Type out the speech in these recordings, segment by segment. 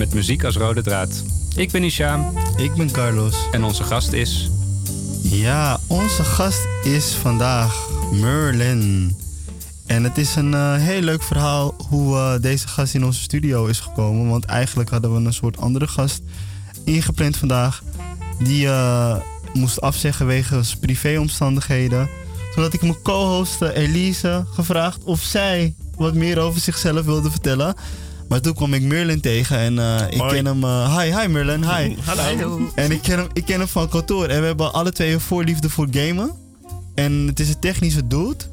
met muziek als rode draad. Ik ben Isham Ik ben Carlos. en onze gast is Ja, onze gast is vandaag Merlin. En het is een eh, heel leuk verhaal hoe eh, deze gast in onze studio is gekomen. Want eigenlijk hadden we een soort andere gast ingepland vandaag. Die eh, moest afzeggen wegens privéomstandigheden. Had ik mijn co-host Elise gevraagd of zij wat meer over zichzelf wilde vertellen. Maar toen kwam ik Merlin tegen en eh, ik ken hem... eh, hi, hi Merlin, hi. Hallo. En ik ken, hem, ik ken hem van kantoor. En we hebben alle twee een voorliefde voor gamen. En het is een technische dude.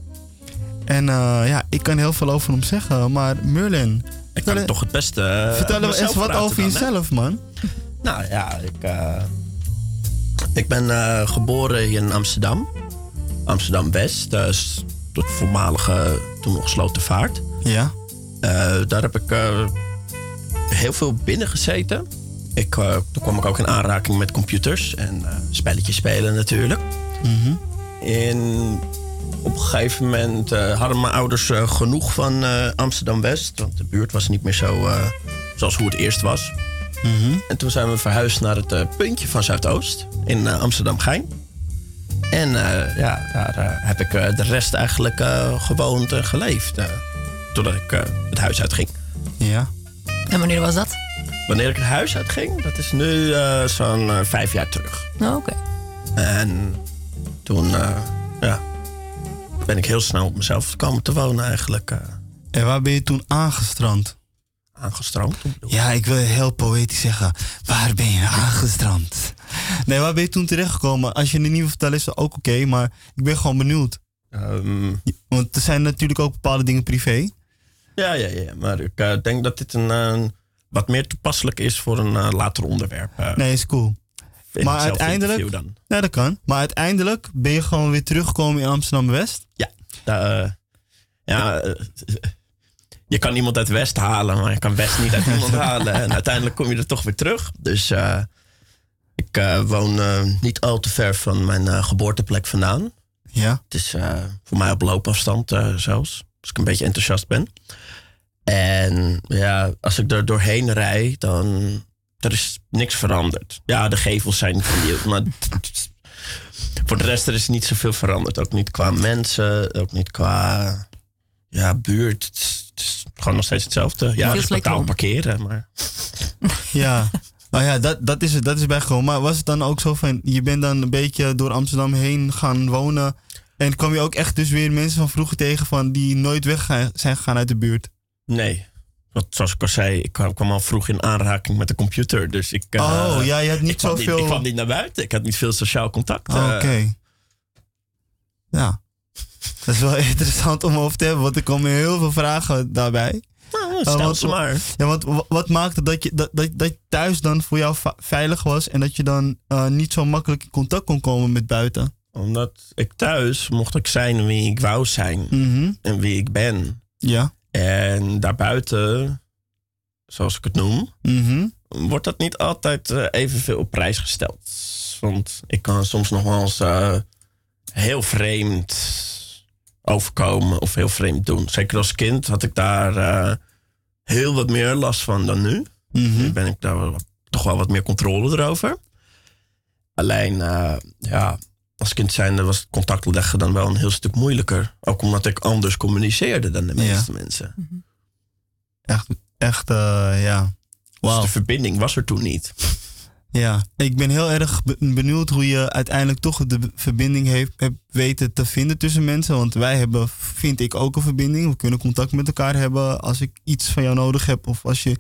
En eh, ja, ik kan heel veel over hem zeggen. Maar Merlin, Ik kan toch het beste. vertel eens wat praten over dan, hè? jezelf, man. Nou ja, ik, eh, ik ben eh, geboren hier in Amsterdam. Amsterdam West. Dat is het voormalige, toen nog Slotervaart. Ja. Eh daar heb ik eh, heel veel binnen gezeten. Ik, eh, toen kwam ik ook in aanraking met computers en spelletjes spelen natuurlijk. Mhm. En op een gegeven moment hadden mijn ouders genoeg van Amsterdam West. Want de buurt was niet meer zo zoals hoe het eerst was. Mhm. En toen zijn we verhuisd naar het puntje van Zuidoost in Amsterdam Gein. En ja, daar heb ik de rest eigenlijk gewoond en geleefd. Totdat ik eh, het huis uitging. Ja. En wanneer was dat? Wanneer ik het huis uitging, dat is nu eh, zo'n eh, vijf jaar terug. Oh, Oké. En toen eh, ja, ben ik heel snel op mezelf komen te wonen eigenlijk. En waar ben je toen aangestrand? aangestroomd. Ja, ik wil heel poëtisch zeggen. Waar ben je aangestrand? Nee, waar ben je toen terechtgekomen? Als je het niet wil vertellen is dat ook oké. maar ik ben gewoon benieuwd. Ehm, Want er zijn natuurlijk ook bepaalde dingen privé. Ja, ja, ja, maar ik eh, denk dat dit een, eh, wat meer toepasselijk is voor een eh, later onderwerp. Nee, is cool. maar uiteindelijk- Dan. Ja, dat kan. Maar uiteindelijk ben je gewoon weer teruggekomen in Amsterdam-West. Ja, eh, ja eh, je kan iemand uit West halen, maar je kan West niet uit iemand halen. En uiteindelijk kom je er toch weer terug. Dus ik woon niet al te ver van mijn geboorteplek vandaan. Ja. Het is voor mij op loopafstand zelfs. Als ik een beetje enthousiast ben. En ja, als ik er doorheen rijd, dan... Er is niks veranderd. Ja, de gevels zijn vernieuwd, maar... Voor de rest er is niet zoveel veranderd. Ook niet qua mensen, ook niet qua ja, buurt. Het is, het is gewoon nog steeds hetzelfde. Ja, Veel het is betaald parkeren, maar... Ja. Nou ja, dat, dat, is, het, dat is bijgekomen. Maar was het dan ook zo van, je bent dan een beetje door Amsterdam heen gaan wonen. En kwam je ook echt dus weer mensen van vroeger tegen van die nooit weg zijn gegaan uit de buurt? Nee. Want zoals ik al zei, ik kwam al vroeg in aanraking met de computer. Dus ik... eh, oh, ja, je hebt niet zoveel... ik kwam niet naar buiten. Ik had niet veel sociaal contact. Ah, eh. Oké. Ja. Dat is wel interessant om over te hebben, want er komen heel veel vragen daarbij. Nou, Eh, stel want- ze maar. Ja, want wa- wat maakte dat je dat, dat, dat thuis dan voor jou veilig was en dat je dan niet zo makkelijk in contact kon komen met buiten? Omdat ik thuis mocht ik zijn wie ik wou zijn. Mhm. En wie ik ben. Ja. En daarbuiten, zoals ik het noem, Mhm. wordt dat niet altijd eh, evenveel op prijs gesteld. Want ik kan soms nog wel eens eh, heel vreemd overkomen of heel vreemd doen. Zeker als kind had ik daar eh, heel wat meer last van dan nu. Nu Mhm. ben ik daar wel- toch wel wat meer controle erover. Alleen, ja, als kind zijnde was contact leggen dan wel een heel stuk moeilijker. Ook omdat ik anders communiceerde dan de Ja. meeste mensen. Echt, echt eh, ja. Dus Wauw. de verbinding was er toen niet. Ja, ik ben heel erg be- benieuwd hoe je uiteindelijk toch de verbinding heeft, hebt weten te vinden tussen mensen. Want wij hebben, vind ik, ook een verbinding. We kunnen contact met elkaar hebben als ik iets van jou nodig heb. Of als je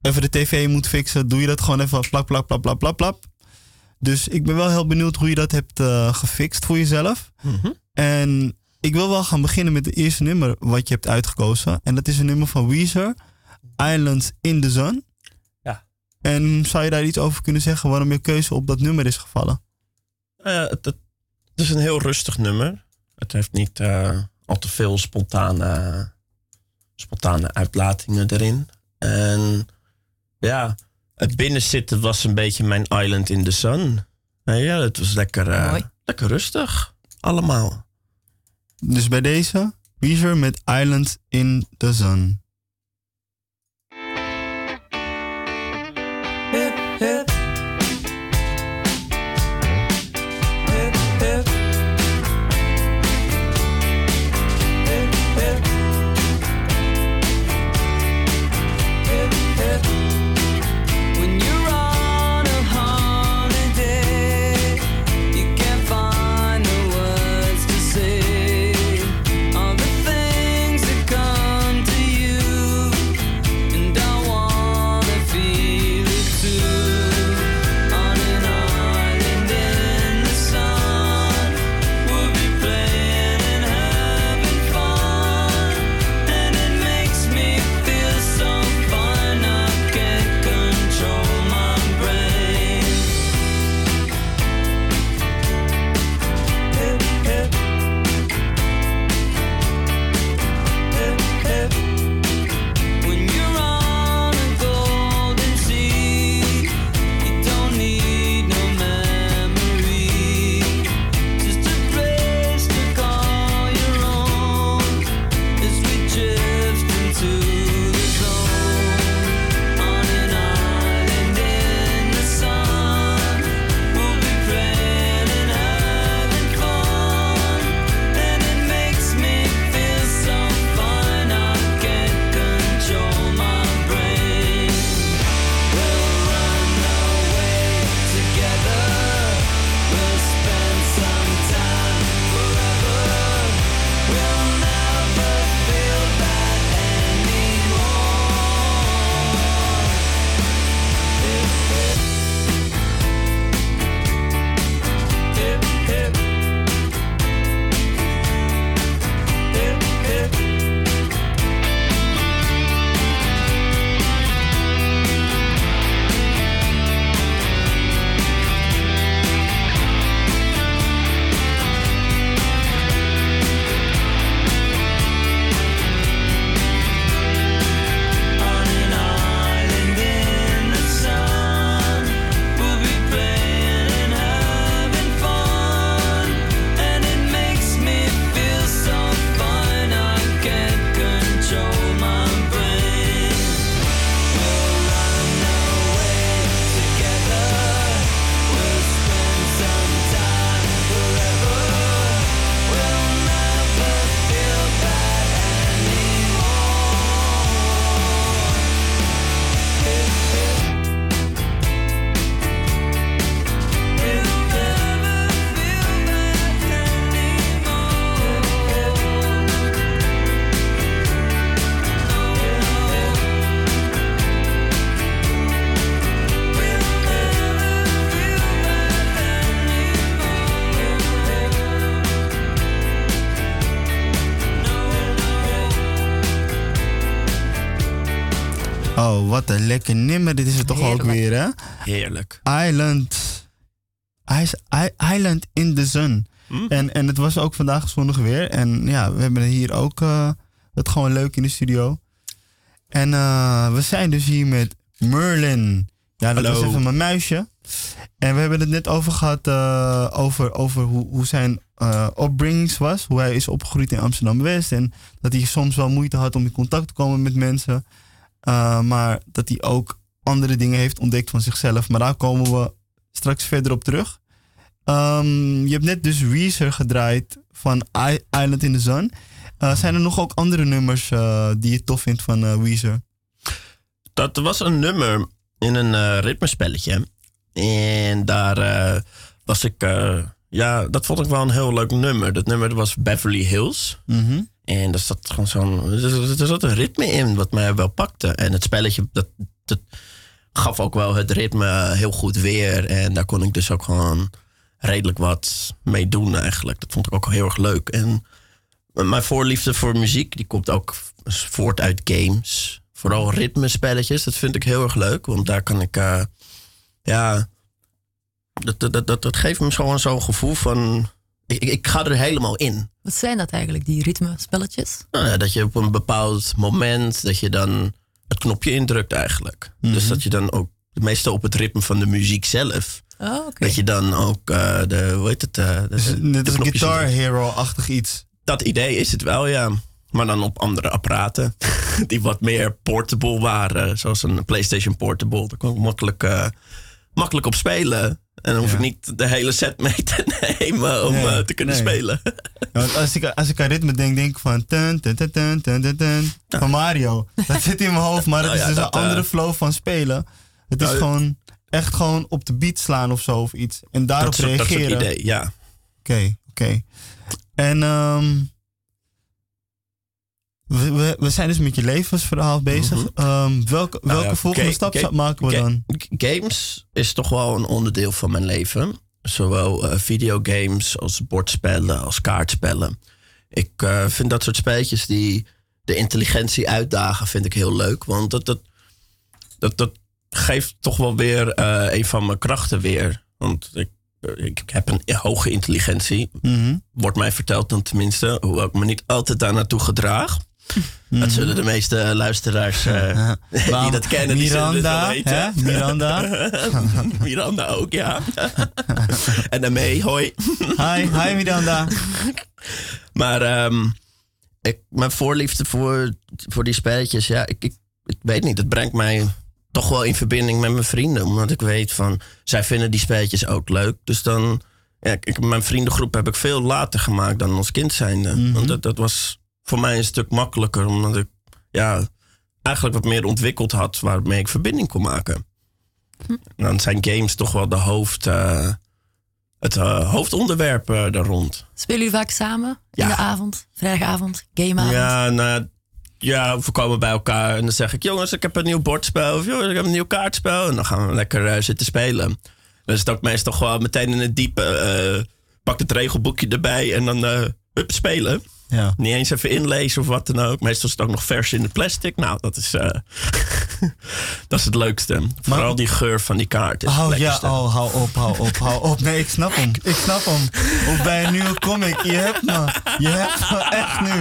even de tv moet fixen, doe je dat gewoon even plak, plak, plak, plak, plak, plak. Dus ik ben wel heel benieuwd hoe je dat hebt eh, gefixt voor jezelf. En ik wil wel gaan beginnen met het eerste nummer wat je hebt uitgekozen. En dat is een nummer van Weezer, Islands in the Sun. Ja. En zou je daar iets over kunnen zeggen waarom je keuze op dat nummer is gevallen? Uh, het, het, is een heel rustig nummer. Het heeft niet uh, al te veel spontane, spontane uitlatingen erin. En ja, het binnenzitten was een beetje mijn island in the sun. ja, het was lekker, uh, lekker rustig. Allemaal. Dus bij deze, Weezer met Island in the Sun. Wat een lekker nimmer. Dit is het toch ook weer, hè? Heerlijk. Island. Island in the Sun. Hm? En, en het was ook vandaag zonnig weer. En ja, we hebben hier ook uh, het gewoon leuk in de studio. En uh, we zijn dus hier met Merlin. Ja, dat Hallo. was even mijn muisje. En we hebben het net over gehad, uh, over, over hoe, hoe zijn uh, opbringings was. Hoe hij is opgegroeid in Amsterdam-West. En dat hij soms wel moeite had om in contact te komen met mensen. Uh, maar dat hij ook andere dingen heeft ontdekt van zichzelf. Maar daar komen we straks verder op terug. Um, je hebt net dus Weezer gedraaid van I Island in the Sun. Uh, zijn er nog ook andere nummers uh, die je tof vindt van Weezer? Dat was een nummer in een ritmespelletje. En daar was ik... ja, dat vond ik wel een heel leuk nummer. Dat nummer was Beverly Hills. Mm en er zat gewoon zo'n. Er zat een ritme in wat mij wel pakte. En het spelletje, dat, dat gaf ook wel het ritme heel goed weer. En daar kon ik dus ook gewoon redelijk wat mee doen eigenlijk. Dat vond ik ook heel erg leuk. En mijn voorliefde voor muziek, die komt ook voort uit games. vooral ritmespelletjes, dat vind ik heel erg leuk. Want daar kan ik, eh, ja, dat, dat, dat, dat geeft me gewoon zo'n gevoel van, ik, ga er helemaal in. Wat zijn dat eigenlijk, die ritmespelletjes? Nou ja, dat je op een bepaald moment, dat je dan het knopje indrukt eigenlijk. Dus dat je dan ook, meestal op het ritme van de muziek zelf, Oh, oké. dat je dan ook de, de, hoe heet het? eh, de, Dus de- de Guitar. Hero-achtig iets. Dat idee is het wel, ja. Maar dan op andere apparaten. Die wat meer portable waren. Zoals een PlayStation Portable. Daar kon ik makkelijk, eh, makkelijk op spelen. En dan hoef Ja. ik niet de hele set mee te nemen om Nee, eh, te kunnen nee. spelen. Ja, want als ik, als ik aan ritme denk, denk ik van... Tun, tun, tun, tun, tun, van Mario. Dat zit in mijn hoofd, maar het Nou is ja, dus dat, een andere eh, flow van spelen. Het is nou, gewoon echt gewoon op de beat slaan of zo of iets. En daarop dat, soort, dat soort reageren. idee, ja. Oké, oké. En ehm, we, we, we zijn dus met je levensverhaal bezig. Mhm. Ehm, welke Nou welke ja, volgende stap maken we dan? Games is toch wel een onderdeel van mijn leven. Zowel eh, videogames als bordspellen, als kaartspellen. Ik eh, vind dat soort spelletjes die de intelligentie uitdagen, vind ik heel leuk. Want dat, dat, dat, dat geeft toch wel weer eh, een van mijn krachten weer. Want ik, ik heb een hoge intelligentie. Mhm. Wordt mij verteld dan tenminste. Hoewel ik me niet altijd daar naartoe gedraag. Dat zullen de meeste luisteraars eh, die dat kennen, die zullen weten. Miranda. Miranda ook, ja. en daarmee, hoi. Hi, hi Miranda. Maar ehm, ik, mijn voorliefde voor, voor die spelletjes, ja, ik, ik, ik weet niet. Het brengt mij toch wel in verbinding met mijn vrienden. Omdat ik weet van, zij vinden die spelletjes ook leuk. Dus dan, ja, ik, mijn vriendengroep heb ik veel later gemaakt dan als kind zijnde. Want dat, dat was voor mij een stuk makkelijker. Omdat ik, ja, eigenlijk wat meer ontwikkeld had waarmee ik verbinding kon maken. En dan zijn games toch wel de hoofd, eh, het eh, hoofdonderwerp eh, daar rond. Spelen jullie vaak samen Ja. in de avond? Vrijdagavond, gameavond? Ja, nou, ja, we komen bij elkaar en dan zeg ik... jongens, ik heb een nieuw bordspel. Of jongens, ik heb een nieuw kaartspel. En dan gaan we lekker zitten spelen. Dan is het ook meestal gewoon meteen in het diepe... pak het regelboekje erbij en dan hup, spelen. Ja. Niet eens even inlezen of wat dan ook. Meestal is het ook nog vers in de plastic. Nou, dat is, eh, dat is het leukste. Vooral die geur van die kaart. Is het Oh ja, oh, hou op, hou op, hou op. Nee, ik snap hem. Ik snap hem. Of bij een nieuwe comic. Je hebt me. Je hebt me echt nu.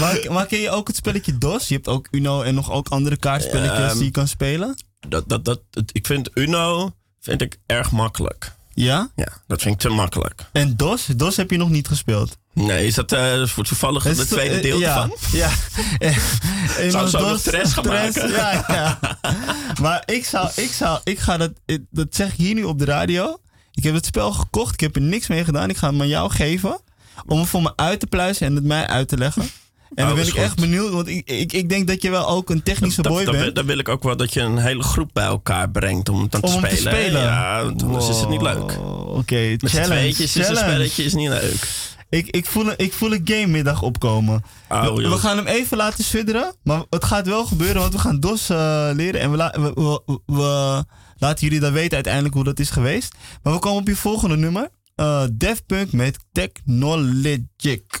Maar, maar ken je ook het spelletje DOS? Je hebt ook Uno en nog ook andere kaartspelletjes Ehm, die je kan spelen. Dat, dat, dat, ik vind Uno vind ik erg makkelijk. Ja? Ja, dat vind ik te makkelijk. En DOS? DOS heb je nog niet gespeeld. Nee, is dat eh, voor toevallig Is het het, tweede eh, deel ja, ervan? Ja. Eh, en Zou zo nog stress gaan maken? Ja, ja. Maar ik zou, ik zou, ik ga dat, dat zeg ik hier nu op de radio. Ik heb het spel gekocht, ik heb er niks mee gedaan. Ik ga hem aan jou geven. Om het voor me uit te pluizen en het mij uit te leggen. En dan Oh, ben is ik echt benieuwd, want ik, ik, ik denk dat je wel ook een technische Dan, boy dan, bent. dan wil ik ook wel dat je een hele groep bij elkaar brengt om het dan om te spelen. te spelen. Ja, anders is het niet leuk. Oké, Met challenge. tweetjes is een spelletje is niet leuk. Ik, ik, voel een, ik voel een game middag opkomen. Oh, we, gaan hem even laten sudderen. Maar het gaat wel gebeuren, want we gaan DOS eh, leren. En we, la- we, we, we laten jullie dan weten uiteindelijk hoe dat is geweest. Maar we komen op je volgende nummer. eh Def Punk met Technologic.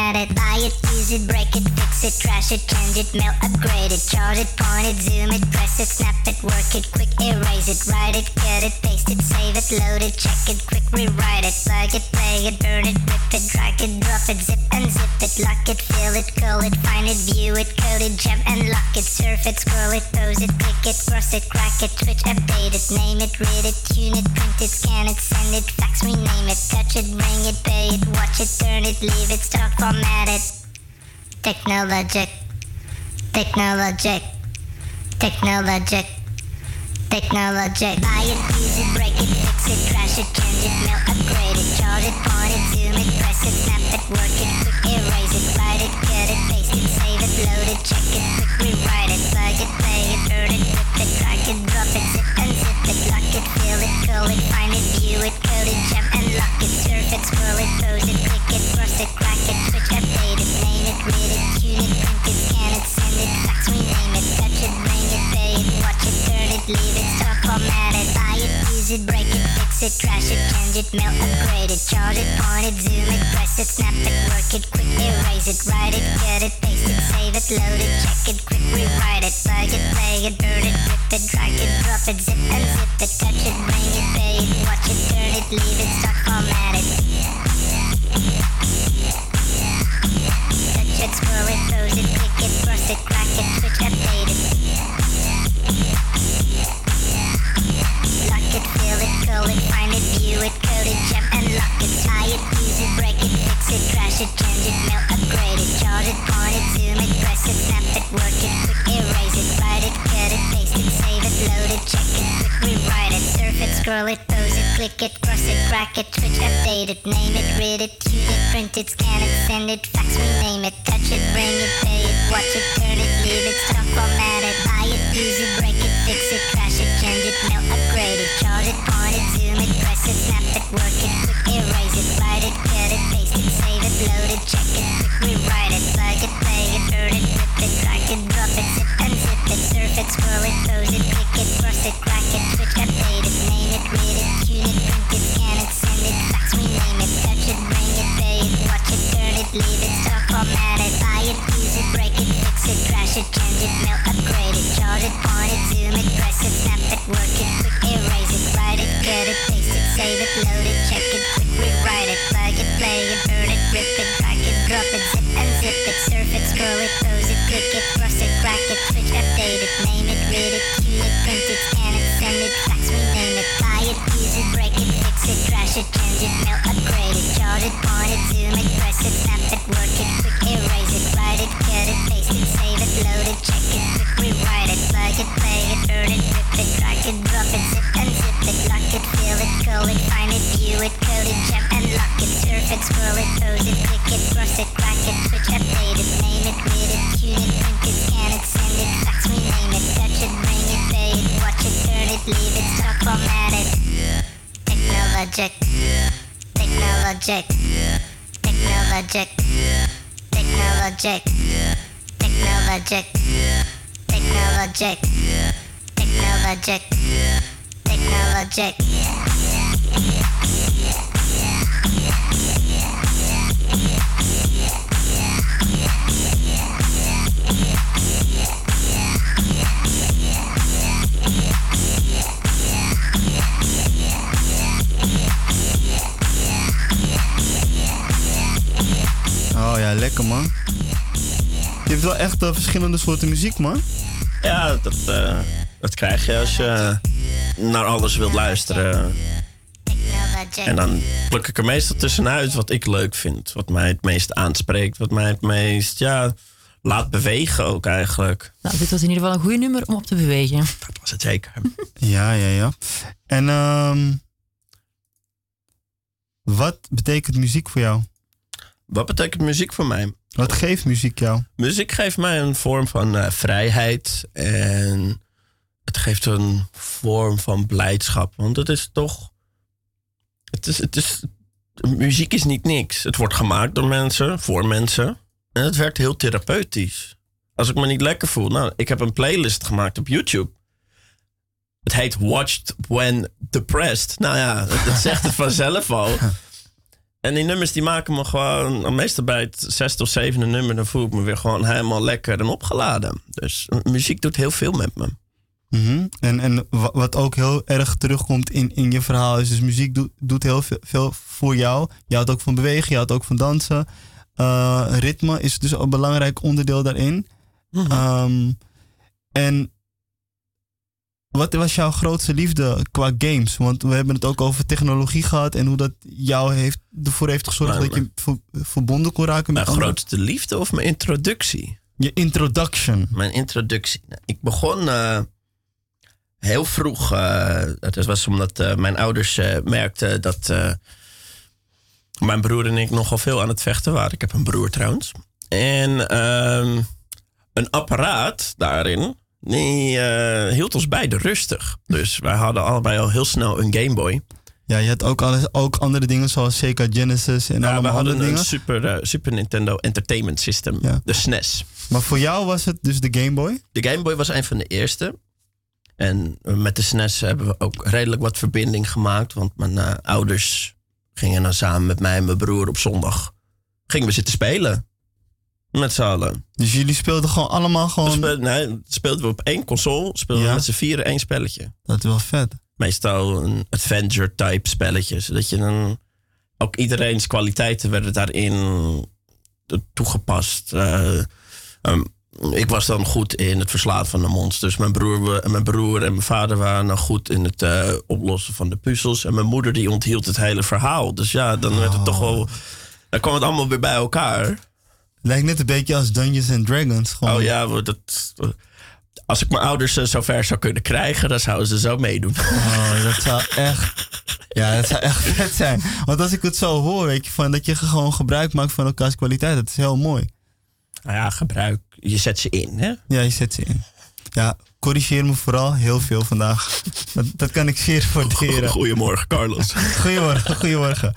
it, buy it, use it, break it, fix it, trash it, change it, mail, upgrade it, charge it, point it, zoom it, press it, snap it, work it, quick erase it, write it, cut it, paste it, save it, load it, check it, quick rewrite it, plug it, play it, burn it, rip it, drag it, drop it, zip unzip it, lock it, fill it, call it, find it, view it, code it, jump and lock it, surf it, scroll it, pose it, click it, cross it, crack it, switch, update it, name it, read it, tune it, print it, scan it, send it, fax, rename it, touch it, bring it, pay it, watch it, turn it, leave it, stop, problematic, technologic, technologic, technologic, technologic. Buy it, use it, break it, fix it, crash it, change it, melt, upgrade it, charge it, point it, zoom it, press it, snap it, work it, quick erase it, write it, cut it, paste it, save it, load it, check it, quick rewrite it, plug it, play it, turn it, flip it, crack it, drop it, zip and zip it, lock it, fill it, curl it, find it, view it, code it, jump lock it, surf it, scroll it, pose it, click it, cross it, crack it, switch, update it, name it, read it, tune it, print it, scan it, send it, fax, rename it, touch it, bring it, it, leave it, stock, format it, buy it, use it, break it, fix it, trash it, change it, mail, upgrade it, charge it, point it, zoom it, press it, snap it, work it, quick erase it, write it, cut it, paste it, save it, load it, check it, quick rewrite it, plug it, play it, burn it, rip it, drag it, drop it, zip and zip it, touch it, bring it, pay it, watch it, turn it, leave it, start format it. Touch it, scroll it, pose it, click it, cross it, crack it, switch, update it. It, code it, jump and lock it, tie it, use it, break it, fix it, trash it, change it, mail, upgrade it, charge it, point it, zoom it, press it, snap it, work it, quick erase it, write it, cut it, paste it, save it, load it, check it, quick rewrite it, surf it, scroll it, pose it, click it, cross it, crack it, switch, update it, name it, read it, tune it, print it, scan it, send it, fax, rename it, touch it, bring it, pay it, watch it, turn it, leave it, stop, format it, buy it, use it, break it, fix it, trash it, change it, mail, upgrade it, charge it, point work it, erase it, write it, cut it, paste it, save it, load it, check it, rewrite it, plug it, play it, burn it, rip it, drag it, drop it, zip and zip it, surf it, scroll it, pose it, click it, cross it, crack it, switch, update it, name it, read it, tune it, print it, scan it, send it, fax, rename it, touch it, bring it, pay it, watch it, turn it, leave it, stock, format it, buy it, use it, break it, fix it, trash it, change it, mail, upgrade it, charge it, point it, zoom it, press it, snap it, work it, load it, check it, quick rewrite it, plug it, play it, burn it, rip it, drag it, drop it, zip and zip it, surf it, scroll it, pose it, click it, cross it, crack it, switch, update it, name it, read it, tune it, print it, scan it, send it, fax, rename it, buy it, use it, break it, fix it, trash it, change it, mail, upgrade it, charge it, point it, zoom it, press it, snap it, work it, quick erase it, write it, cut it, paste it, save it, load it, check it, technologic, technologic, technologic, technologic, technologic, technologic, technologic. Oh lekker man. Je hebt wel echt eh, verschillende soorten muziek, man. Ja, dat, eh, dat krijg je als je naar alles wilt luisteren. En dan pluk ik er meestal tussenuit wat ik leuk vind. Wat mij het meest aanspreekt. Wat mij het meest, ja, laat bewegen ook eigenlijk. Nou, dit was in ieder geval een goed nummer om op te bewegen. Dat was het zeker. Ja, ja, ja. En ehm wat betekent muziek voor jou? Wat betekent muziek voor mij? Wat geeft muziek jou? Muziek geeft mij een vorm van eh, vrijheid. En het geeft een vorm van blijdschap. Want het is toch. Het is, het is, muziek is niet niks. Het wordt gemaakt door mensen, voor mensen. En het werkt heel therapeutisch. Als ik me niet lekker voel. Nou, ik heb een playlist gemaakt op YouTube. Het heet Watched When Depressed. Nou ja, dat, dat zegt het vanzelf al. En die nummers die maken me gewoon, meestal bij het zesde of zevende nummer, dan voel ik me weer gewoon helemaal lekker en opgeladen. Dus muziek doet heel veel met me. Mhm. En, en wa- wat ook heel erg terugkomt in, in je verhaal is dus muziek doet, doet heel veel, veel voor jou. Je houdt ook van bewegen, je houdt ook van dansen. Eh, ritme is dus een belangrijk onderdeel daarin. Ehm, en wat was jouw grootste liefde qua games? Want we hebben het ook over technologie gehad en hoe dat jou heeft, ervoor heeft gezorgd Maar- dat je ver- verbonden kon raken met Mijn anderen. grootste liefde of mijn introductie? Je introduction. Mijn introductie. Nou, Ik begon eh, heel vroeg. eh het was omdat eh, mijn ouders merkten dat mijn broer en ik nogal veel aan het vechten waren. Ik heb een broer trouwens. En ehm, een apparaat daarin, die eh, hield ons beiden rustig. Dus wij hadden allebei al heel snel een Game Boy. Ja, je had ook, alles, ook andere dingen zoals Sega Genesis en Ja, we allemaal hadden andere een. Super, eh, Super Nintendo Entertainment System, Ja. de SNES. Maar voor jou was het dus de Game Boy? De Game Boy was een van de eerste. En met de SNES hebben we ook redelijk wat verbinding gemaakt. Want mijn eh, ouders gingen dan samen met mij en mijn broer op zondag... gingen we zitten spelen. Met z'n allen. Dus jullie speelden gewoon allemaal gewoon... speel- nee, speelden we op één console. Speelden Ja. we met z'n vieren één spelletje. Dat is wel vet. Meestal een adventure-type spelletje. Zodat je dan... Ook iedereen's kwaliteiten werden daarin toegepast. Eh, ehm, ik was dan goed in het verslaan van de monsters. Mijn broer, en mijn broer en mijn vader waren dan goed in het eh, oplossen van de puzzels. En mijn moeder die onthield het hele verhaal. Dus ja, dan werd het toch wel... Dan kwam het allemaal weer bij elkaar. Lijkt net een beetje als Dungeons and Dragons. Gewoon. Oh ja, dat, als ik mijn ouders eh, zover zou kunnen krijgen, dan zouden ze zo meedoen. Oh, dat zou echt... Ja, dat zou echt vet zijn. Want als ik het zo hoor, weet je, van dat je gewoon gebruik maakt van elkaars kwaliteit. Dat is heel mooi. Nou ja, gebruik. Je zet ze in, hè? Ja, je zet ze in. Ja, corrigeer me vooral heel veel vandaag. Dat, dat kan ik zeer waarderen. Goedemorgen, Carlos. Goedemorgen, goedemorgen.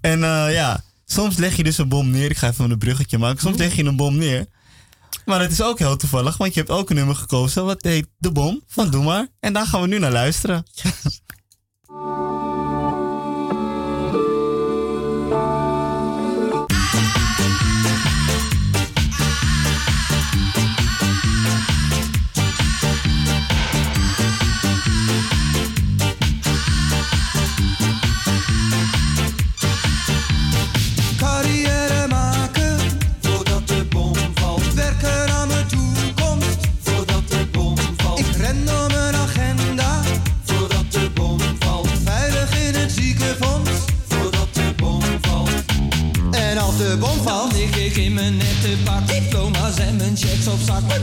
En eh, ja, soms leg je dus een bom neer. Ik ga even een bruggetje maken. Soms leg je een bom neer. Maar het is ook heel toevallig, want je hebt ook een nummer gekozen. Wat heet De Bom van Doe Maar. En daar gaan we nu naar luisteren.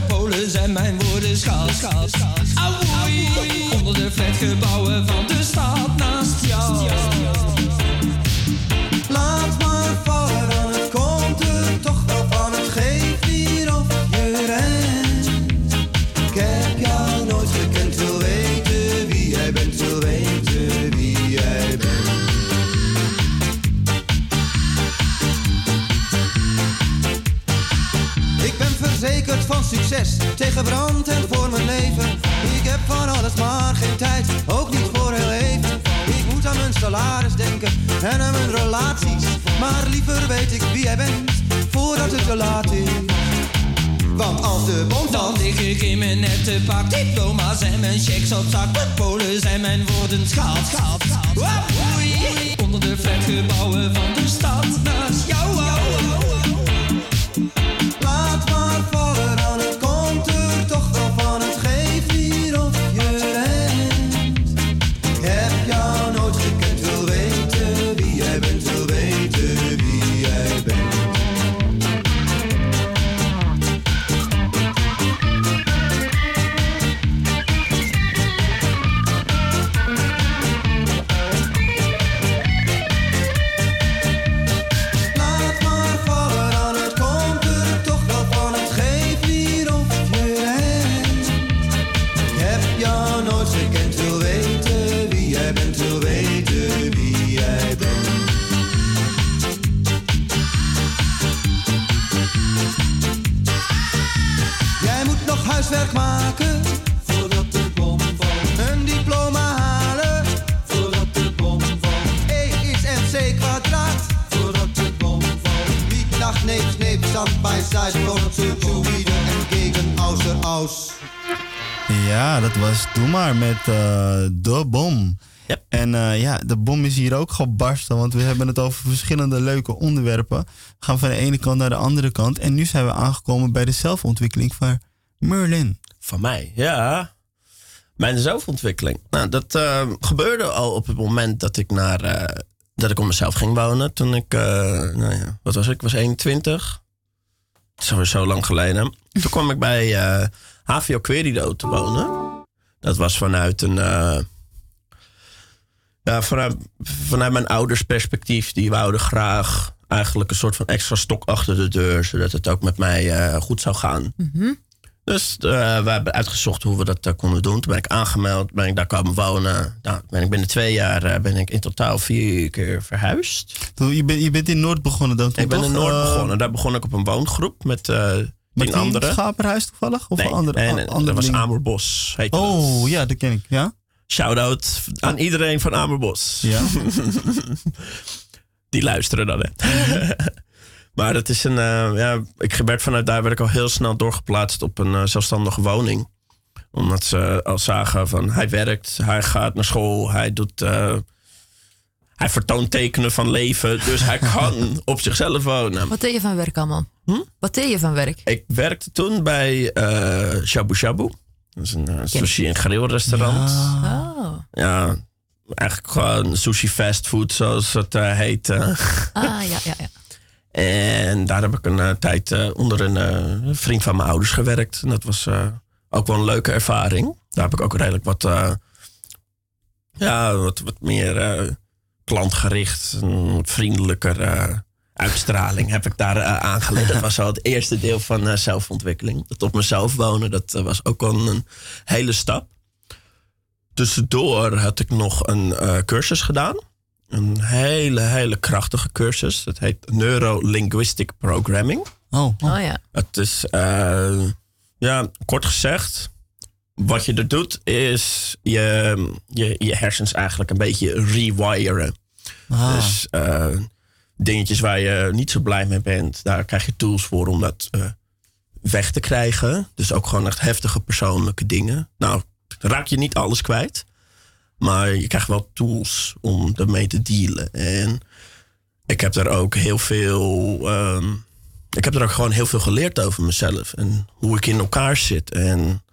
Polen zijn mijn woorden schaal, schaal, schaal succes, tegen brand en voor mijn leven. Ik heb van alles maar geen tijd, ook niet voor heel even. Ik moet aan mijn salaris denken en aan mijn relaties. Maar liever weet ik wie jij bent, voordat het te laat is. Want als de bom Dan lig ik in mijn nette pak Diploma's en mijn checks op zak Mijn polen zijn mijn woorden schaal, schaal, schaal Auwoei, onder de flatgebouwen van gebarsten, want we hebben het over verschillende leuke onderwerpen. We gaan van de ene kant naar de andere kant. En nu zijn we aangekomen bij de zelfontwikkeling van Merlin. Van mij, ja. Mijn zelfontwikkeling. Nou, dat eh, gebeurde al op het moment dat ik naar eh, dat ik op mezelf ging wonen. Toen ik, eh, nou ja, wat was ik? Ik was 21. Zo, zo lang geleden. Toen kwam ik bij HVO Querido te wonen. Dat was vanuit een. Eh, ja, vanuit, vanuit mijn ouders perspectief. Die wouden graag eigenlijk een soort van extra stok achter de deur. Zodat het ook met mij eh, goed zou gaan. Dus eh, we hebben uitgezocht hoe we dat eh, konden doen. Toen ben ik aangemeld, ben ik daar komen wonen. Nou, ben ik binnen twee jaar eh, ben ik in totaal vier keer verhuisd. Je, bent, je bent in Noord begonnen dan? toen, Ik ben in? Noord begonnen. Daar begon ik op een woongroep met eh Met die anderen. Schaperhuis toevallig? Of Nee, een andere, nee, andere dat was? Amerbos. dat. Oh, ja, dat ken ik. Ja? Shout-out aan iedereen van Amerbos. Ja. Die luisteren dan, hè. maar dat is een... eh, ja, ik werd vanuit daar werd ik al heel snel doorgeplaatst op een eh, zelfstandige woning. Omdat ze al zagen van... Hij werkt, hij gaat naar school, hij doet... eh, hij vertoont tekenen van leven, dus hij kan op zichzelf wonen. Wat deed je van werk allemaal? Hm? Wat deed je van werk? Ik werkte toen bij eh Shabu Shabu. Dat is een eh, sushi- en grillrestaurant. Oh. Ja, eigenlijk gewoon sushi fastfood, zoals het eh, heet. eh. Ah, ja, ja, ja. En daar heb ik een tijd onder een vriend van mijn ouders gewerkt. En dat was eh, ook wel een leuke ervaring. Daar heb ik ook redelijk wat, eh, ja, wat, wat meer eh, klantgericht, een wat vriendelijker eh, uitstraling heb ik daar eh, aangeleerd. Dat was al het eerste deel van eh, zelfontwikkeling. Dat op mezelf wonen, dat eh, was ook al een hele stap. Tussendoor had ik nog een eh, cursus gedaan. Een hele, hele krachtige cursus. Dat heet Neurolinguistic Programming. Oh, Oh ja. Het is, eh, ja, kort gezegd, wat je er doet is je, je, je hersens eigenlijk een beetje rewiren. Ah. Dus eh, dingetjes waar je niet zo blij mee bent, daar krijg je tools voor om dat eh, weg te krijgen. Dus ook gewoon echt heftige persoonlijke dingen. Nou, raak je niet alles kwijt. Maar je krijgt wel tools om ermee te dealen. En ik heb daar ook heel veel. ehm, ik heb er ook gewoon heel veel geleerd over mezelf. En hoe ik in elkaar zit. En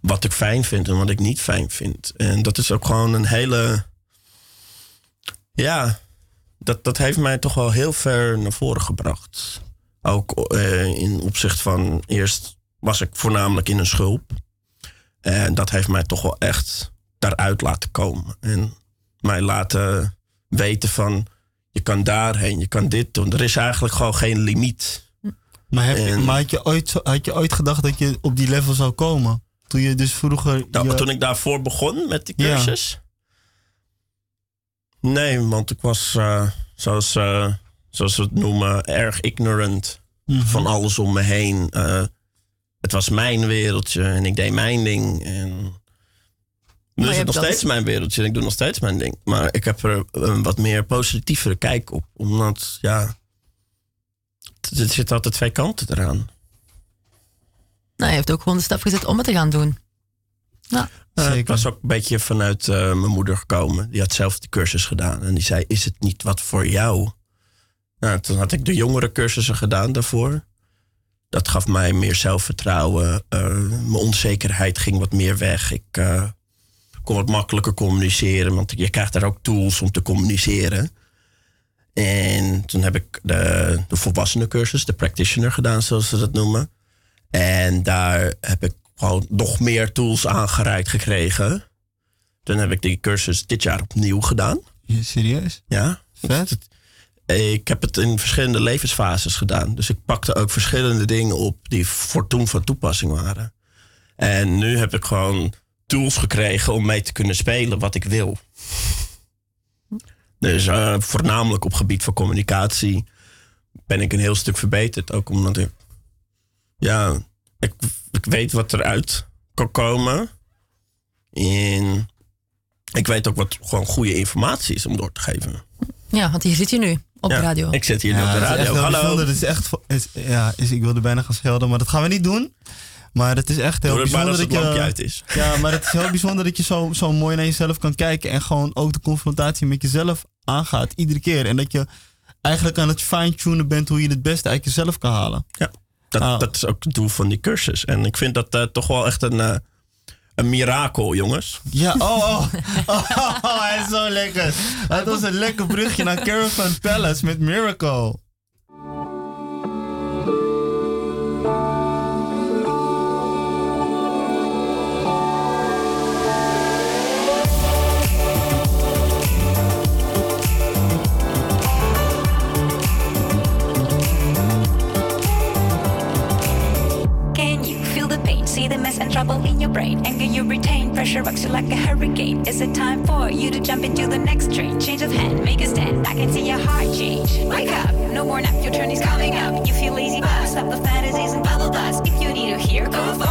wat ik fijn vind en wat ik niet fijn vind. En dat is ook gewoon een hele. Ja, dat, dat heeft mij toch wel heel ver naar voren gebracht. Ook eh, in opzicht van. Eerst was ik voornamelijk in een schulp. En dat heeft mij toch wel echt daaruit laten komen. En mij laten weten van. Je kan daarheen, je kan dit doen. Er is eigenlijk gewoon geen limiet. Maar, heb je, En- maar had, je ooit, had je ooit gedacht dat je op die level zou komen? Toen je dus vroeger... Nou, je- Toen ik daarvoor begon met die Ja. Nee, want ik was, eh, zoals, eh, zoals we het noemen, erg ignorant Mhm. van alles om me heen. Eh, het was mijn wereldje en ik deed mijn ding. En nu is het nog steeds mijn wereldje en ik doe nog steeds mijn ding. Maar ik heb er een wat meer positievere kijk op. Omdat, ja, er zitten altijd twee kanten eraan. Nou, je hebt ook gewoon de stap gezet om het te gaan doen. Nou, Eh, ik was ook een beetje vanuit eh, mijn moeder gekomen. Die had zelf de cursus gedaan. En die zei, is het niet wat voor jou? Nou, toen had ik de jongere cursussen gedaan daarvoor. Dat gaf mij meer zelfvertrouwen. Eh, mijn onzekerheid ging wat meer weg. Ik eh, kon wat makkelijker communiceren. Want je krijgt daar ook tools om te communiceren. En toen heb ik de, de volwassenencursus, de practitioner gedaan, zoals ze dat noemen. En daar heb ik gewoon nog meer tools aangereikt gekregen. Toen heb ik die cursus dit jaar opnieuw gedaan. Ja, serieus? Ja. Vet. Ik heb het in verschillende levensfases gedaan. Dus ik pakte ook verschillende dingen op die voor toen van toepassing waren. En nu heb ik gewoon tools gekregen om mee te kunnen spelen wat ik wil. Dus eh, voornamelijk op gebied van communicatie ben ik een heel stuk verbeterd. Ook omdat ik, ja, ik, ik weet wat eruit kan komen. En ik weet ook wat gewoon goede informatie is om door te geven. ja, want hier zit je nu op Ja, de radio. Ik zit hier nu op de het is echt radio. Hallo. bijzonder. Het is echt... Is, ja, is, ik wilde bijna gaan schelden, maar dat gaan we niet doen. Maar het is echt heel bijzonder dat je... uit is. Ja, maar het is heel bijzonder dat je zo, zo mooi naar jezelf kan kijken. En gewoon ook de confrontatie met jezelf aangaat. Iedere keer. En dat je eigenlijk aan het fine-tunen bent hoe je het beste uit jezelf kan halen. Ja, dat, Ah. dat is ook het doel van die cursus. En ik vind dat eh, toch wel echt een, eh, een mirakel, jongens. Ja, oh, oh. oh, hij is zo lekker. Het was een lekker brugje naar Caravan Palace met Miracle. the mess and trouble in your brain. Anger you retain, pressure rocks you like a hurricane. Is it time for you to jump into the next train? Change of hand, make a stand. I can see your heart change. Wake up, no more nap, your turn is coming up. You feel lazy, but stop the fantasies and bubble dust. If you need to hear, go for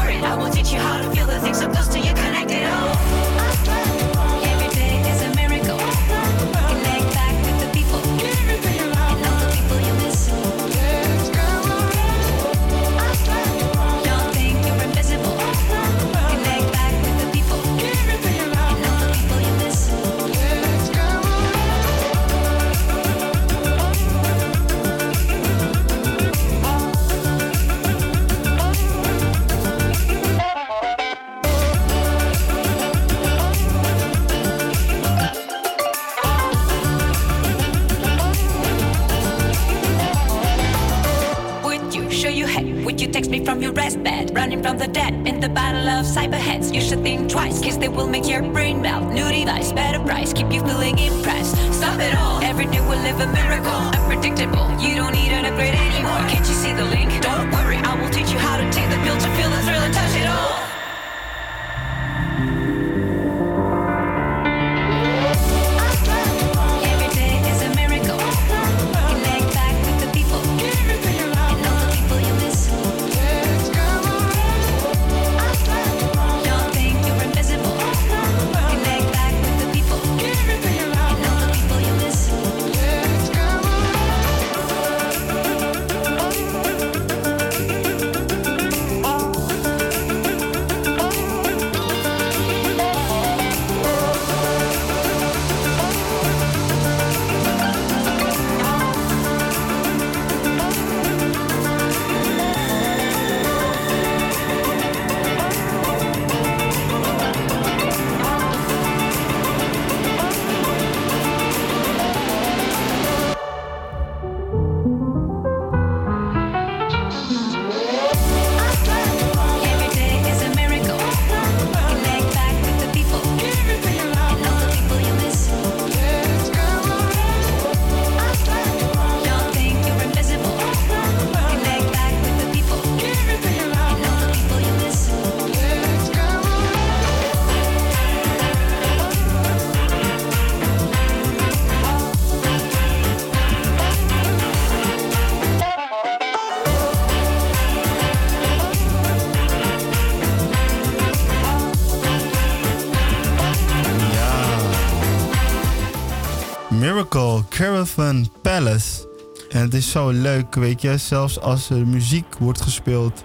het is zo leuk, weet je. Zelfs als er muziek wordt gespeeld,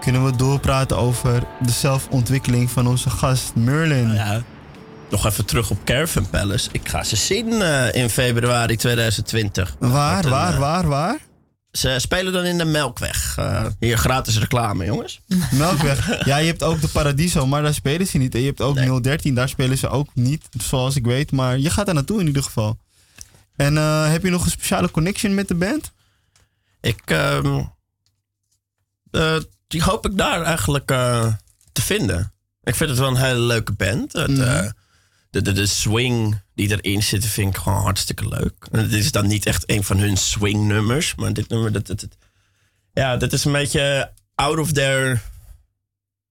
kunnen we doorpraten over de zelfontwikkeling van onze gast Merlin. Ja. Nog even terug op Caravan Palace. Ik ga ze zien eh, in februari 2020. Waar, een, waar, eh, waar, waar? Ze spelen dan in de Melkweg. Eh, hier gratis reclame, jongens. Melkweg. Ja, je hebt ook de Paradiso, maar daar spelen ze niet. En je hebt ook 013, daar spelen ze ook niet, zoals ik weet. Maar je gaat daar naartoe in ieder geval. En eh, heb je nog een speciale connection met de band? Ik, ehm, eh, die hoop ik daar eigenlijk eh, te vinden. Ik vind het wel een hele leuke band. Het, Mhm. de, de, de swing die erin zit, vind ik gewoon hartstikke leuk. En dit is dan niet echt een van hun swing nummers. Maar dit nummer, dat, dat, dat- ja, dit is een beetje out of their,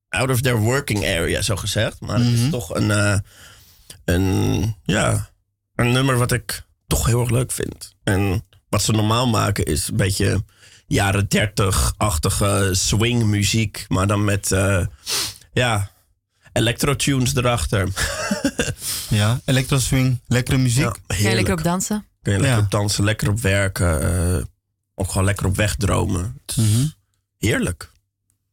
out of their working area, zo gezegd. Maar het Mhm. is toch een, een, ja, een nummer wat ik toch heel erg leuk vind. En wat ze normaal maken is een beetje jaren 30-achtige swingmuziek. Maar dan met, eh, ja, electro-tunes erachter. Ja, electro swing, lekkere muziek. Ja, je heerlijk. lekker op dansen? Kun je lekker Ja. op dansen, lekker op werken. eh, ook gewoon lekker op wegdromen. Het is Mhm. heerlijk.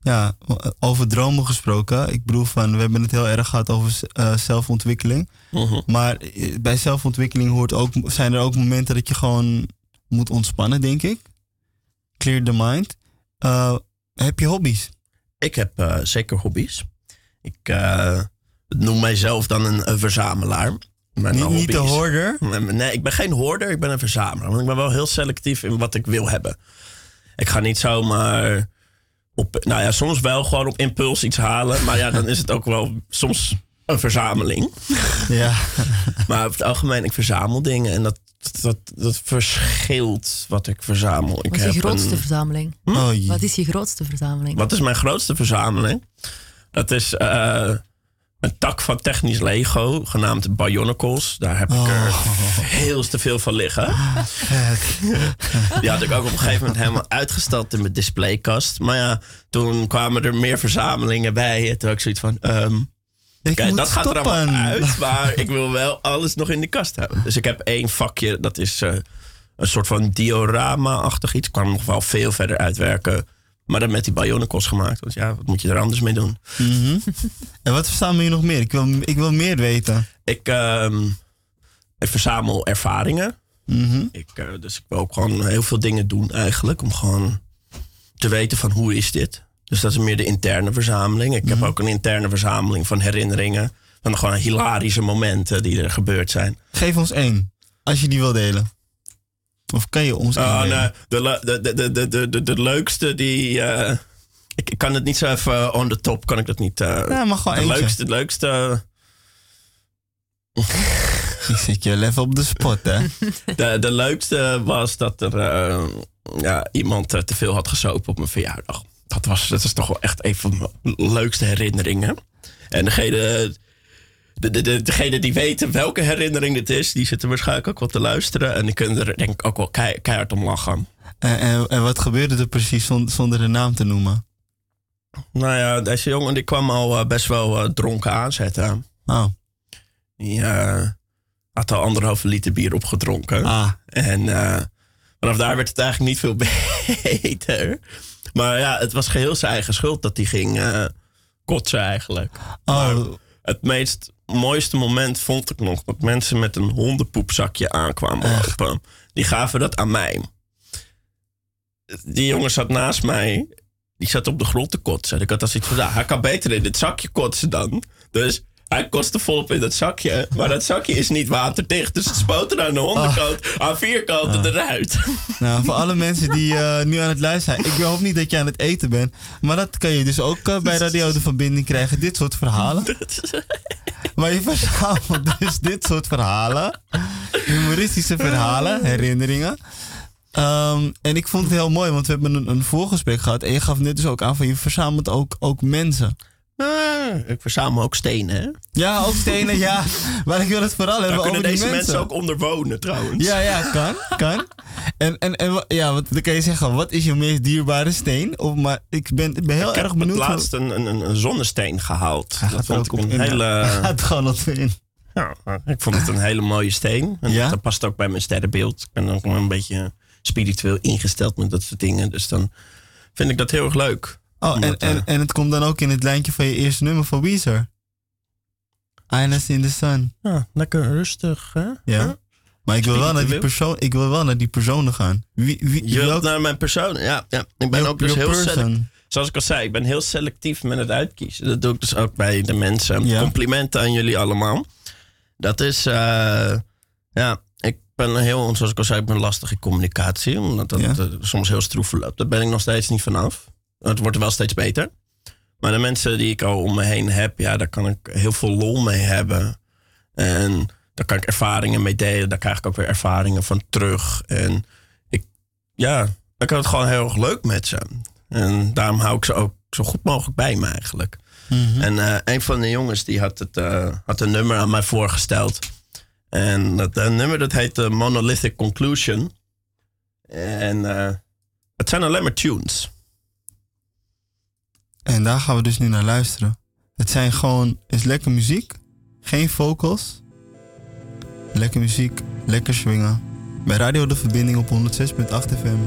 Ja, over dromen gesproken. Ik bedoel van, we hebben het heel erg gehad over eh, zelfontwikkeling. Mhm. Maar eh, bij zelfontwikkeling hoort ook, zijn er ook momenten dat je gewoon moet ontspannen, denk ik. Clear the mind. Eh, heb je hobby's? Ik heb eh, zeker hobby's. Ik eh, noem mijzelf dan een, een verzamelaar. Mijn Niet, niet de hoorder? Nee, ik ben geen hoorder, ik ben een verzamelaar. Want ik ben wel heel selectief in wat ik wil hebben. Ik ga niet zomaar op, nou ja, soms wel gewoon op impuls iets halen. Maar ja, dan is het ook wel soms een verzameling. Ja. Maar over het algemeen, ik verzamel dingen en dat, dat, dat verschilt wat ik verzamel. Ik Wat is je grootste een- verzameling? Oh, Wat is je grootste verzameling? wat is mijn grootste verzameling? Dat is eh, een tak van technisch Lego, genaamd Bionicles. Daar heb ik er heel te veel van liggen. Die had ik ook op een gegeven moment helemaal uitgesteld in mijn displaykast. Maar ja, toen kwamen er meer verzamelingen bij. En toen had ik zoiets van... moet dat gaat er allemaal uit, maar ik wil wel alles nog in de kast hebben. Dus ik heb één vakje, dat is eh, een soort van diorama-achtig iets. Ik kan nog wel veel verder uitwerken. Maar dan met die Bionicles gemaakt. Want ja, wat moet je er anders mee doen? Mhm. En wat verzamel je nog meer? Ik wil, ik wil meer weten. Ik, ehm, ik verzamel ervaringen. Mhm. Ik, eh, dus ik wil ook gewoon heel veel dingen doen eigenlijk. Om gewoon te weten van hoe is dit. Dus dat is meer de interne verzameling. Ik heb ook een interne verzameling van herinneringen. Van gewoon hilarische momenten die er gebeurd zijn. Geef ons één, als je die wil delen. Of kan je ons Oh, nee, de, de, de, de, de, de, de, leukste die. eh, ik, ik kan het niet zo even on the top, kan ik dat niet. eh, Ja, mag gewoon de eentje. leukste, de leukste. Ik zit je even op de spot, hè? De, de leukste was dat er eh, ja, iemand eh, te veel had gesopen op mijn verjaardag. Dat was, dat is toch wel echt een van mijn leukste herinneringen. En degene, de, de, de, degene die weten welke herinnering het is, die zitten waarschijnlijk ook wel te luisteren. En die kunnen er denk ik ook wel kei- keihard om lachen. En, en, en wat gebeurde er precies zon- zonder de naam te noemen? Nou ja, deze jongen die kwam al eh, best wel eh, dronken aanzetten. Oh. Die eh, had al anderhalve liter bier opgedronken. Ah. En vanaf daar werd het eigenlijk niet veel beter. Maar ja, het was geheel zijn eigen schuld dat hij ging kotsen eigenlijk. Oh. Maar het meest mooiste moment vond ik nog dat mensen met een hondenpoepzakje aankwamen lopen. Die gaven dat aan mij. Die jongen zat naast mij. Die zat op de grond te kotsen. Ik had als iets van, nou, hij kan beter in dit zakje kotsen dan. Dus hij kotste volop in dat zakje. Maar dat zakje is niet waterdicht. Dus het spoot er aan de onderkant, aan vier kanten eruit. Nou, voor alle mensen die eh, nu aan het luisteren zijn. Ik hoop niet dat je aan het eten bent. Maar dat kan je dus ook eh, bij Radio de Verbinding krijgen. Dit soort verhalen. Maar je verzamelt dus dit soort verhalen. Humoristische verhalen, herinneringen. Ehm, en ik vond het heel mooi, want we hebben een, een voorgesprek gehad. En je gaf net dus ook aan van je verzamelt ook, ook mensen. Ah, ik verzamel ook stenen, hè? Ja, ook stenen, ja. Maar ik wil het vooral Daar hebben over die deze mensen. mensen ook onder wonen, trouwens. Ja, ja, kan. kan. En, en, en ja, want dan kan je zeggen, wat is je meest dierbare steen? Of, maar ik ben, ik ben heel ik erg heb benieuwd. het laatst een, een, een zonnesteen gehaald. Hij Dat vond ik een in. hele... Hij gaat gewoon op in. Ja, ik vond het een hele mooie steen. En Ja? dat past ook bij mijn sterrenbeeld. Ik ben ook een beetje spiritueel ingesteld met dat soort dingen. Dus dan vind ik dat heel erg leuk. Oh, en, en, en het komt dan ook in het lijntje van je eerste nummer van Weezer. Islands in the Sun. Ja, lekker rustig, hè? Ja. Maar ik wil, wel naar die persoon, ik wil wel naar die personen gaan. Wie, wie, Je wilt naar mijn persoon. Ja, ja. ik ben ook dus heel person. selectief. Zoals ik al zei, ik ben heel selectief met het uitkiezen. Dat doe ik dus ook bij de mensen. Ja. Complimenten aan jullie allemaal. Dat is, eh, ja, ik ben heel, zoals ik al zei, ik ben lastig in communicatie. Omdat dat Ja. eh, soms heel stroef verloopt. Daar ben ik nog steeds niet vanaf. Het wordt wel steeds beter. Maar de mensen die ik al om me heen heb, ja, daar kan ik heel veel lol mee hebben. En daar kan ik ervaringen mee delen. Daar krijg ik ook weer ervaringen van terug. En ik, ja, ik had het gewoon heel erg leuk met ze. En daarom hou ik ze ook zo goed mogelijk bij me eigenlijk. Mhm. En eh, een van de jongens die had, het, eh, had een nummer aan mij voorgesteld. En dat eh, nummer dat heet Monolithic Conclusion. En het zijn alleen maar tunes. En daar gaan we dus nu naar luisteren. Het zijn gewoon, is lekker muziek. Geen vocals. Lekker muziek, lekker swingen. Bij Radio De Verbinding op 106.8 FM.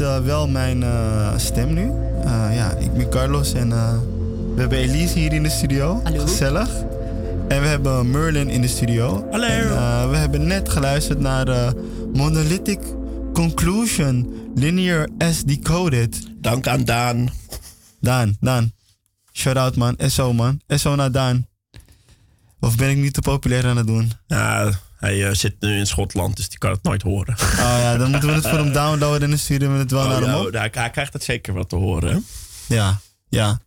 Eh, wel mijn eh, stem nu. Eh, ja, ik ben Carlos en eh, we hebben Elise hier in de studio. Hallo. Gezellig. En we hebben Merlin in de studio. Hallo. En, eh, we hebben net geluisterd naar Monolithic Conclusion Linear S Decoded. Dank aan Daan. Daan, Daan. Shout out man. SO man. SO naar Daan. Of ben ik niet te populair aan het doen? Ja, hij eh, zit nu in Schotland, dus die kan het nooit horen. Oh ja, dan moeten we het voor hem downloaden en dan sturen we het wel Oh, naar hem ja, op. hij, hij krijgt het zeker wat te horen. Ja, ja.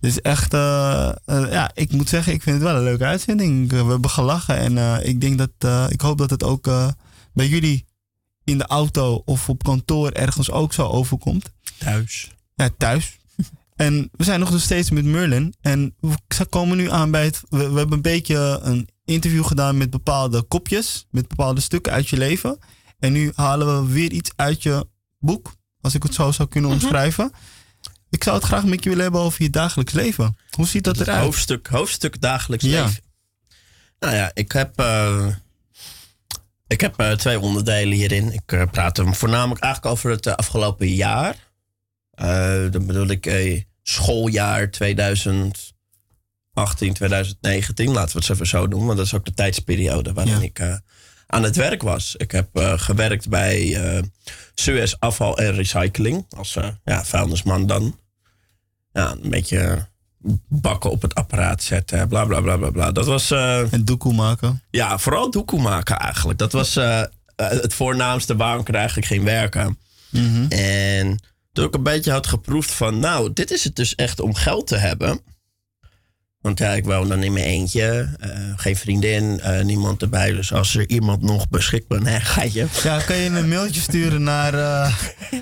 Dus echt, eh, eh, ja, ik moet zeggen, ik vind het wel een leuke uitzending. We hebben gelachen en ik denk dat, ik hoop dat het ook bij jullie in de auto of op kantoor ergens ook zo overkomt. Thuis. Ja, thuis. En we zijn nog steeds met Merlin. En we komen nu aan bij het. We, we hebben een beetje een interview gedaan met bepaalde kopjes. Met bepaalde stukken uit je leven. En nu halen we weer iets uit je boek. Als ik het zo zou kunnen omschrijven. Ik zou het graag met je willen hebben over je dagelijks leven. Hoe ziet dat eruit? Hoofdstuk, hoofdstuk dagelijks Ja. leven. Nou ja, ik heb, eh, ik heb eh, twee onderdelen hierin. Ik eh, praat hem voornamelijk eigenlijk over het afgelopen jaar. Dan bedoel ik schooljaar 2018, 2019. Laten we het even zo doen, want dat is ook de tijdsperiode waarin Ja. ik eh, aan het werk was. Ik heb eh, gewerkt bij eh Suez Afval en Recycling als ja, vuilnisman dan. Ja, een beetje bakken op het apparaat zetten, bla bla bla bla bla. Dat was. En doekoe maken. ja, vooral doekoe maken eigenlijk. Dat was het voornaamste waarom ik er eigenlijk ging werken. Mhm. En toen ik een beetje had geproefd van, nou, dit is het dus echt om geld te hebben. Want ja, ik woon dan in mijn eentje, eh, geen vriendin, eh, niemand erbij. Dus als er iemand nog beschikbaar nee, ga je. Ja, kan je een mailtje sturen naar. eh,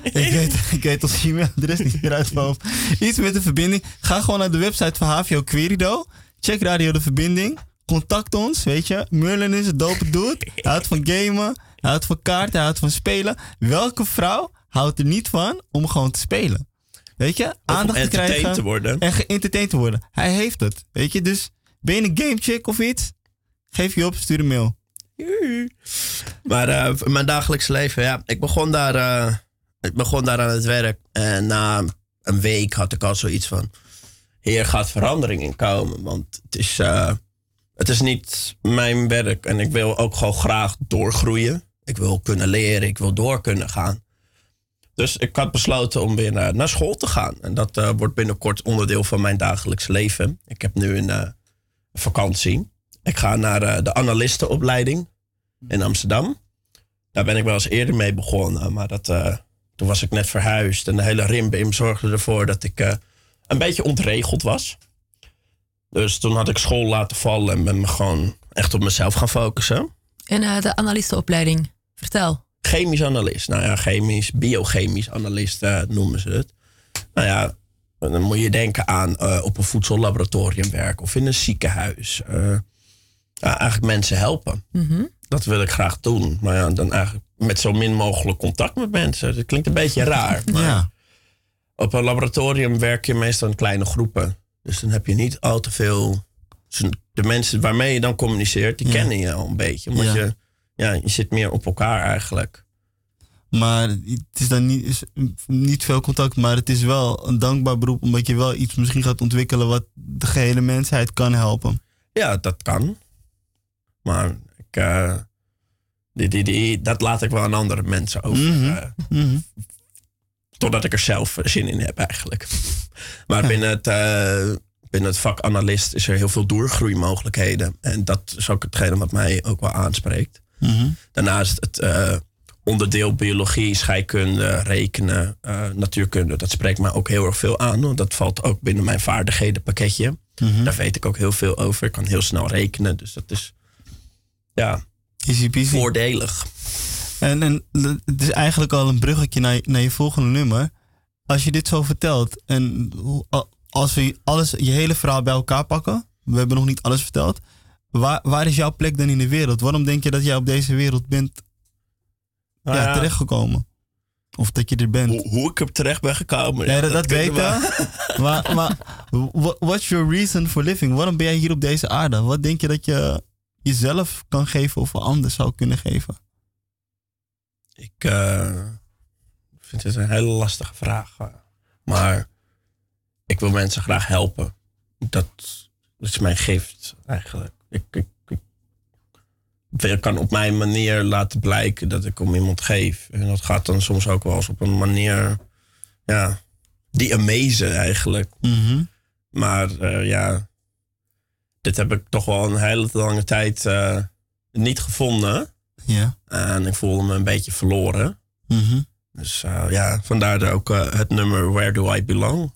ik, weet, ik weet ons e-mailadres niet meer uit mijn. Iets met de verbinding. Ga gewoon naar de website van HVO Querido. Check Radio de Verbinding. Contact ons, weet je. Merlin is het dope. Hij houdt van gamen. Houdt van kaarten. Houdt van spelen. Welke vrouw houdt er niet van om gewoon te spelen? Weet je? Aandacht te krijgen. te worden. En geëntertained te worden. Hij heeft het. Weet je? Dus ben je een gamechick of iets? Geef je op, stuur een mail. Maar eh, mijn dagelijks leven, ja, ik begon daar, eh, ik begon daar aan het werk. En na een week had ik al zoiets van: hier gaat verandering in komen. Want het is, eh, het is niet mijn werk en ik wil ook gewoon graag doorgroeien. Ik wil kunnen leren, ik wil door kunnen gaan. Dus ik had besloten om weer naar, naar school te gaan. En dat eh, wordt binnenkort onderdeel van mijn dagelijks leven. Ik heb nu een eh, vakantie. Ik ga naar eh, de analistenopleiding in Amsterdam. Daar ben ik wel eens eerder mee begonnen. Maar dat, eh, toen was ik net verhuisd. En de hele rimbim zorgde ervoor dat ik eh, een beetje ontregeld was. Dus toen had ik school laten vallen en ben me gewoon echt op mezelf gaan focussen. En eh, de analistenopleiding. Vertel. Chemisch analist. Nou ja, chemisch, biochemisch analist eh, noemen ze het. Nou ja, dan moet je denken aan eh, op een voedsellaboratorium werken of in een ziekenhuis. Eh, ja, eigenlijk mensen helpen. Mhm. Dat wil ik graag doen. Maar ja, dan eigenlijk met zo min mogelijk contact met mensen. Dat klinkt een beetje raar. Maar Ja. Op een laboratorium werk je meestal in kleine groepen. Dus dan heb je niet al te veel. dus De mensen waarmee je dan communiceert, die Ja. kennen je al een beetje. Omdat Ja. je, ja, je zit meer op elkaar eigenlijk. Maar het is dan niet, is niet veel contact, maar het is wel een dankbaar beroep omdat je wel iets misschien gaat ontwikkelen wat de gehele mensheid kan helpen. Ja, dat kan. Maar ik, eh, die, die, die, dat laat ik wel aan andere mensen over. Mhm. Totdat ik er zelf zin in heb eigenlijk. Maar binnen het, eh, binnen het vak analist is er heel veel doorgroeimogelijkheden. En dat is ook hetgene wat mij ook wel aanspreekt. Mhm. Daarnaast het eh, onderdeel biologie, scheikunde, rekenen, eh, natuurkunde. Dat spreekt mij ook heel erg veel aan. Want dat valt ook binnen mijn vaardighedenpakketje. Mhm. Daar weet ik ook heel veel over. Ik kan heel snel rekenen. Dus dat is ja, Easy peasy. voordelig. En, en het is eigenlijk al een bruggetje naar, je- naar je volgende nummer. Als je dit zo vertelt en als we alles, je hele verhaal bij elkaar pakken, we hebben nog niet alles verteld. Waar, waar is jouw plek dan in de wereld? Waarom denk je dat jij op deze wereld bent Nou ja, ja, terechtgekomen? Of dat je er bent? hoe, hoe ik er terecht ben gekomen. Ja, dat, dat weet we- ik. Maar, maar wha- what's your reason for living? Waarom ben jij hier op deze aarde? Wat denk je dat je jezelf kan geven of een ander zou kunnen geven? Ik, eh, vind het een hele lastige vraag. eh. Maar ik wil mensen graag helpen. Dat is mijn gift eigenlijk. Ik, ik, ik, ik kan op mijn manier laten blijken dat ik om iemand geef. En dat gaat dan soms ook wel eens op een manier... Ja, die amazen eigenlijk. Mhm. Maar eh, ja, dit heb ik toch wel een hele lange tijd eh, niet gevonden. Ja. En ik voelde me een beetje verloren. Mhm. Dus eh, ja, vandaar ook het nummer Where Do I Belong?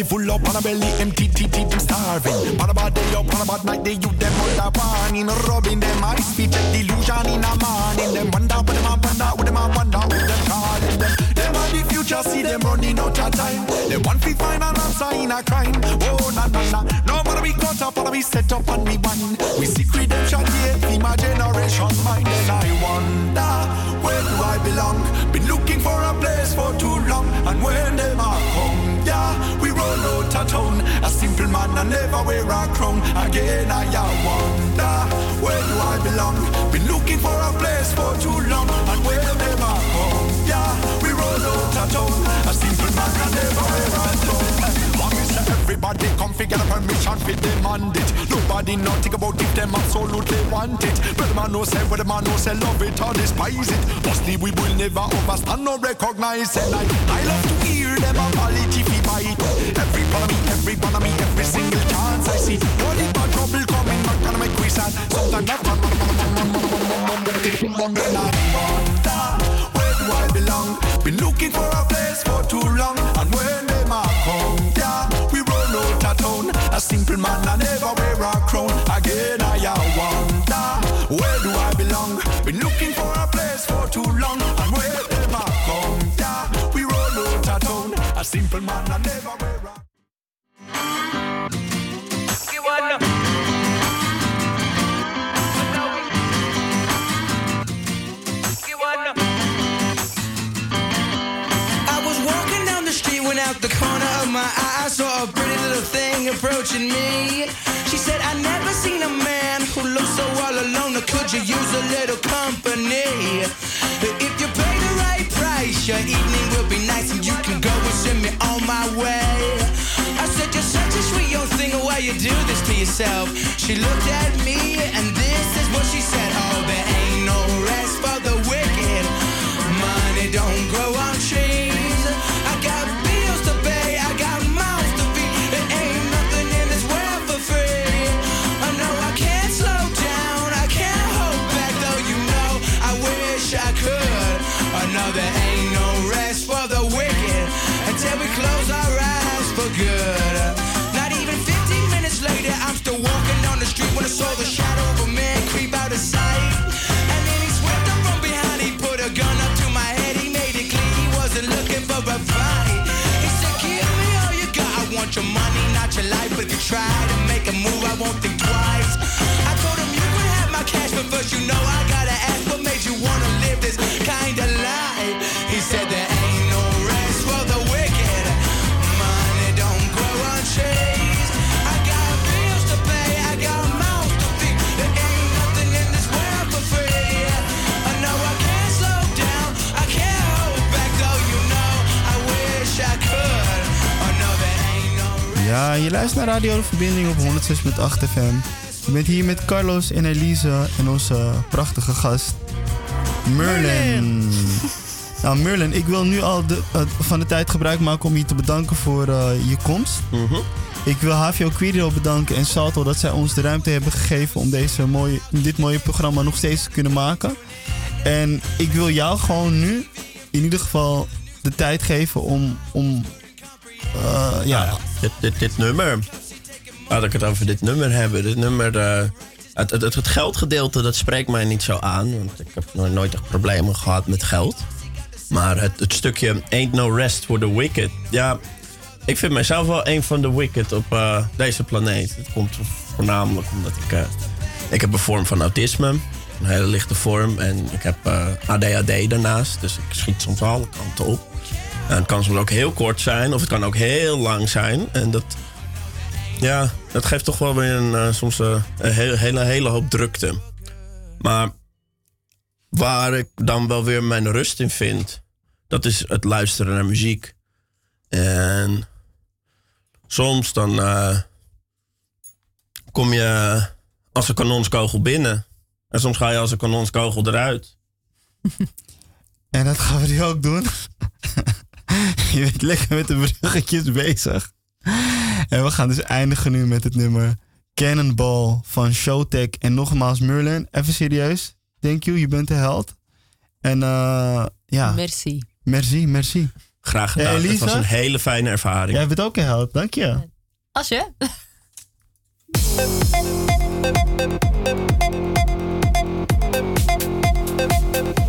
Belly full up, on a belly empty, teeth, teeth, them starving. On a bad day up, on a bad night, they you them under warning. Rubbing them eyes, speech, delusion in a morning. Them wonder what them a wonder, what them a wonder, who them calling them. Them are the future, see them running out of time. They want to find an answer in a crime. Oh, na na na. Nobody we cut up, wanna be set up and we wine. We seek redemption, yet in my generation mind. And I wonder, where do I belong? Been looking for a place and never wear a crown. Again, I wonder, where do I belong? Been looking for a place for too long. And when them are come, yeah, we roll out of town. A simple man and never wear a crown. Everybody come figure permission fit demand it. Nobody not think about if them absolutely want it. But man no say, what the man no say, love it or despise it. Mostly we will never understand or recognize. And I, I love to hear them apology fi bite follow me every, follow me every single chance I see. What if my trouble coming, not gonna make me sad. Sometimes I'm not bother where do I belong? Been looking for a place for too long, and when they mark home, yeah, we roll out of town. A simple man, I never wear a crown. Again, I wonder where do I belong? Been looking for a place for too long, and when they mark home, yeah, we roll out of town. A simple man, I never. My eye I saw a pretty little thing approaching me. She said, I never seen a man who looks so all alone. Could you use a little company? If you pay the right price, your evening will be nice and you can go and send me on my way. I said, You're such a sweet young thing, why you do this to yourself? She looked at me and this is what she said. Ja, je luistert naar Radio De Verbinding op 106.8 FM. Je bent hier met Carlos en Elise en onze prachtige gast Merlin. Nou Merlin, ik wil nu al de, eh, van de tijd gebruik maken om je te bedanken voor eh, je komst. Ik wil HVO Quirio bedanken en Salto dat zij ons de ruimte hebben gegeven om deze mooie, dit mooie programma nog steeds te kunnen maken. En ik wil jou gewoon nu in ieder geval de tijd geven om, om eh, ja, dit, dit, dit nummer. Laat ik het over dit nummer hebben. Dit nummer. eh, het, het, het geldgedeelte dat spreekt mij niet zo aan. Want ik heb nooit echt problemen gehad met geld. Maar het, het stukje Ain't No Rest for the Wicked. Ja, ik vind mijzelf wel een van de wicked op eh, deze planeet. Het komt voornamelijk omdat ik... ik heb een vorm van autisme. Een hele lichte vorm. En ik heb ADHD daarnaast. Dus ik schiet soms alle kanten op. En het kan soms ook heel kort zijn. Of het kan ook heel lang zijn. En dat... Ja, dat geeft toch wel weer een, eh, soms eh, een hele, hele, hele hoop drukte. Maar waar ik dan wel weer mijn rust in vind... dat is het luisteren naar muziek. En soms dan eh, kom je als een kanonskogel binnen. En soms ga je als een kanonskogel eruit. En dat gaan we nu ook doen. je bent lekker met de bruggetjes bezig. En we gaan dus eindigen nu met het nummer Cannonball van Showtek. En nogmaals, Merlin, even serieus. Thank you, je bent de held. En eh, ja. Merci. Merci, merci. Graag gedaan. Ja, het was een hele fijne ervaring. Jij bent ook een held, dank je. Als je.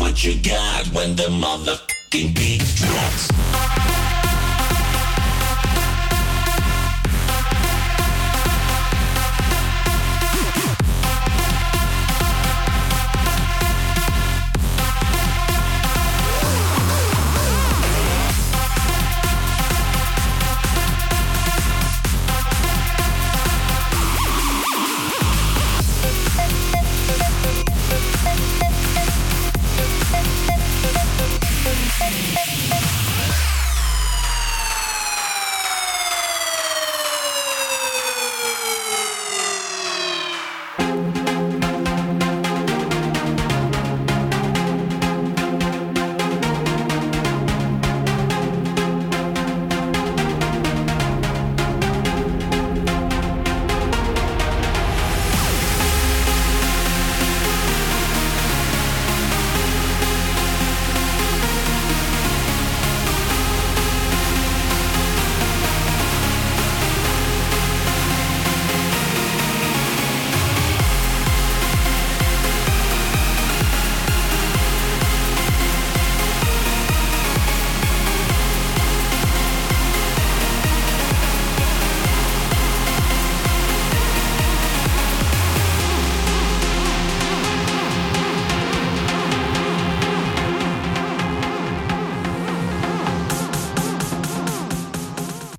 what you got when the motherfucking beat drops.